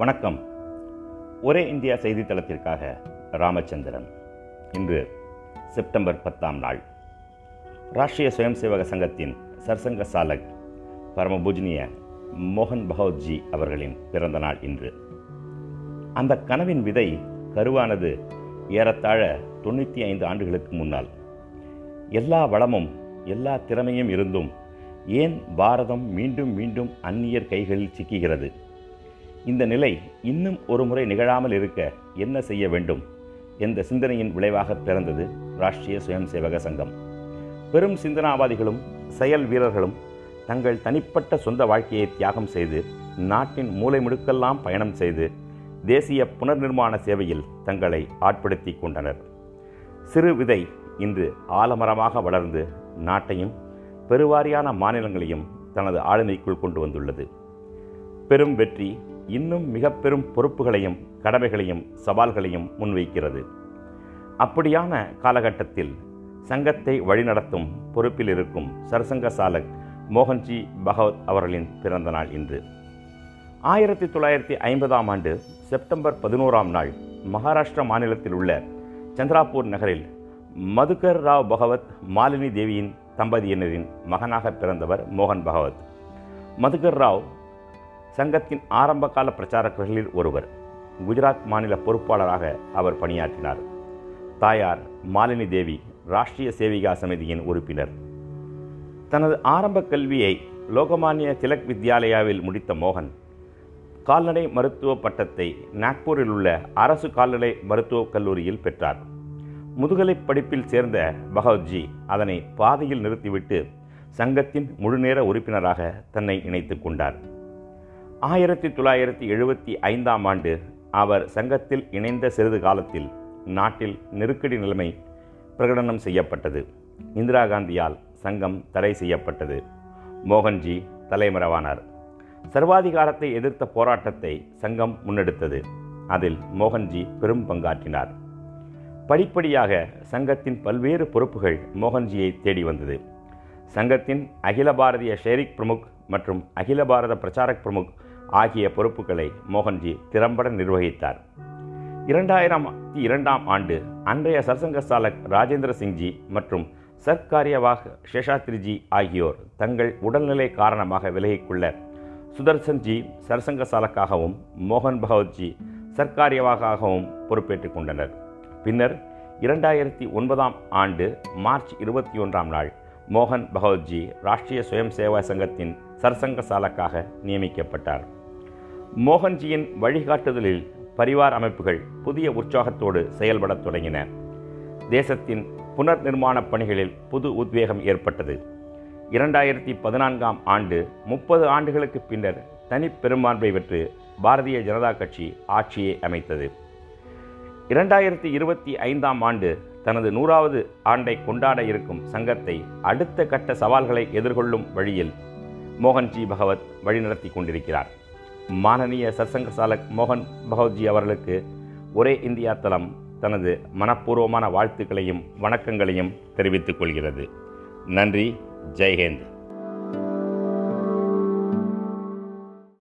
வணக்கம். ஒரே இந்தியா செய்தித்தளத்திற்காக ராமச்சந்திரன். இன்று செப்டம்பர் பத்தாம் நாள். ராஷ்டிரிய சுயம் சேவக சங்கத்தின் சர்சங்க சாலக் பரமபூஜனிய மோகன் பகவத்ஜி அவர்களின் பிறந்த நாள் இன்று. அந்த கனவின் விதை கருவானது ஏறத்தாழ தொண்ணூற்றி ஐந்து ஆண்டுகளுக்கு முன்னால். எல்லா வளமும் எல்லா திறமையும் இருந்தும் ஏன் பாரதம் மீண்டும் மீண்டும் அந்நியர் கைகளில் சிக்குகிறது? இந்த நிலை இன்னும் ஒரு முறை நிகழாமல் இருக்க என்ன செய்ய வேண்டும்? என்ற சிந்தனையின் விளைவாக பிறந்தது ராஷ்டிரிய சுயம் சேவக சங்கம். பெரும் சிந்தனாவாதிகளும் செயல் வீரர்களும் தங்கள் தனிப்பட்ட சொந்த வாழ்க்கையை தியாகம் செய்து நாட்டின் மூளை முடுக்கெல்லாம் பயணம் செய்து தேசிய புனர்நிர்மாண சேவையில் தங்களை ஆட்படுத்தி கொண்டனர். சிறு விதை இன்று ஆலமரமாக வளர்ந்து நாட்டையும் பெருவாரியான மாநிலங்களையும் தனது ஆளுமைக்குள் கொண்டு வந்துள்ளது. பெரும் வெற்றி இன்னும் மிக பெரும் பொறுப்புகளையும் கடமைகளையும் சவால்களையும் முன்வைக்கிறது. அப்படியான காலகட்டத்தில் சங்கத்தை வழிநடத்தும் பொறுப்பில் இருக்கும் சரசங்க சாலக் மோகன்ஜி பகவத் அவர்களின் பிறந்த நாள் இன்று. ஆயிரத்தி தொள்ளாயிரத்தி ஐம்பதாம் ஆண்டு செப்டம்பர் பதினோராம் நாள் மகாராஷ்டிரா மாநிலத்தில் உள்ள சந்திராபூர் நகரில் மதுகர் ராவ் பகவத் மாலினி தேவியின் தம்பதியினரின் மகனாக பிறந்தவர் மோகன் பகவத். மதுகர் ராவ் சங்கத்தின் ஆரம்பகால பிரச்சாரகர்களில் ஒருவர் குஜராத் மாநில பொறுப்பாளராக அவர் பணியாற்றினார். தாயார் மாலினி தேவி ராஷ்டிரிய சேவிகா சமிதியின் உறுப்பினர். தனது ஆரம்ப கல்வியை லோகமானிய திலக் வித்யாலயாவில் முடித்த மோகன் கால்நடை மருத்துவ பட்டத்தை நாக்பூரில் உள்ள அரசு கால்நடை மருத்துவக் கல்லூரியில் பெற்றார். முதுகலை படிப்பில் சேர்ந்த பகவத்ஜி அதனை பாதையில் நிறுத்திவிட்டு சங்கத்தின் முழுநேர உறுப்பினராக தன்னை இணைத்துக் கொண்டார். ஆயிரத்தி தொள்ளாயிரத்தி எழுபத்தி ஐந்தாம் ஆண்டு அவர் சங்கத்தில் இணைந்த சிறிது காலத்தில் நாட்டில் நெருக்கடி நிலைமை பிரகடனம் செய்யப்பட்டது. இந்திரா காந்தியால் சங்கம் தடை செய்யப்பட்டது. மோகன்ஜி தலைமறைவானார். சர்வாதிகாரத்தை எதிர்த்த போராட்டத்தை சங்கம் முன்னெடுத்தது. அதில் மோகன்ஜி பெரும் பங்காற்றினார். படிப்படியாக சங்கத்தின் பல்வேறு பொறுப்புகள் மோகன்ஜியை தேடி வந்தது. சங்கத்தின் அகில பாரதிய ஷேரிக் பிரமுக் மற்றும் அகில பாரத பிரச்சாரக் பிரமுக் ஆகிய பொறுப்புகளை மோகன்ஜி திறம்பட நிர்வகித்தார். இரண்டாயிரம் இரண்டாம் ஆண்டு அன்றைய சர்சங்க சாலக் ராஜேந்திர சிங்ஜி மற்றும் சர்க்காரியவாக் சேஷாத்ரிஜி ஆகியோர் தங்கள் உடல்நிலை காரணமாக விலகிக்கொள்ள சுதர்சன்ஜி சர்சங்க சாலக்காகவும் மோகன் பகவத்ஜி சர்க்காரியவாகவும் பொறுப்பேற்றுக் கொண்டனர். பின்னர் இரண்டாயிரத்தி ஒன்பதாம் ஆண்டு மார்ச் இருபத்தி ஒன்றாம் நாள் மோகன் பகவத்ஜி ராஷ்டிரிய சுயம் சேவா சங்கத்தின் சர்சங்க சாலக்காக நியமிக்கப்பட்டார். மோகன்ஜியின் வழிகாட்டுதலில் பரிவார் அமைப்புகள் புதிய உற்சாகத்தோடு செயல்படத் தொடங்கின. தேசத்தின் புனர் நிர்மாணப் பணிகளில் புது உத்வேகம் ஏற்பட்டது. இரண்டாயிரத்தி பதினான்காம் ஆண்டு முப்பது ஆண்டுகளுக்கு பின்னர் தனிப்பெரும்பான்மை பெற்று பாரதிய ஜனதா கட்சி ஆட்சியை அமைத்தது. இரண்டாயிரத்தி இருபத்தி ஐந்தாம் ஆண்டு தனது நூறாவது ஆண்டை கொண்டாட இருக்கும் சங்கத்தை அடுத்த கட்ட சவால்களை எதிர்கொள்ளும் வழியில் மோகன்ஜி பகவத் வழிநடத்தி கொண்டிருக்கிறார். மானனீய சர்சங்க சாலக் மோகன் பகவத்ஜி அவர்களுக்கு ஒரே இந்தியா தளம் தனது மனப்பூர்வமான வாழ்த்துக்களையும் வணக்கங்களையும் தெரிவித்துக் கொள்கிறது. நன்றி. ஜெய்ஹேந்த்.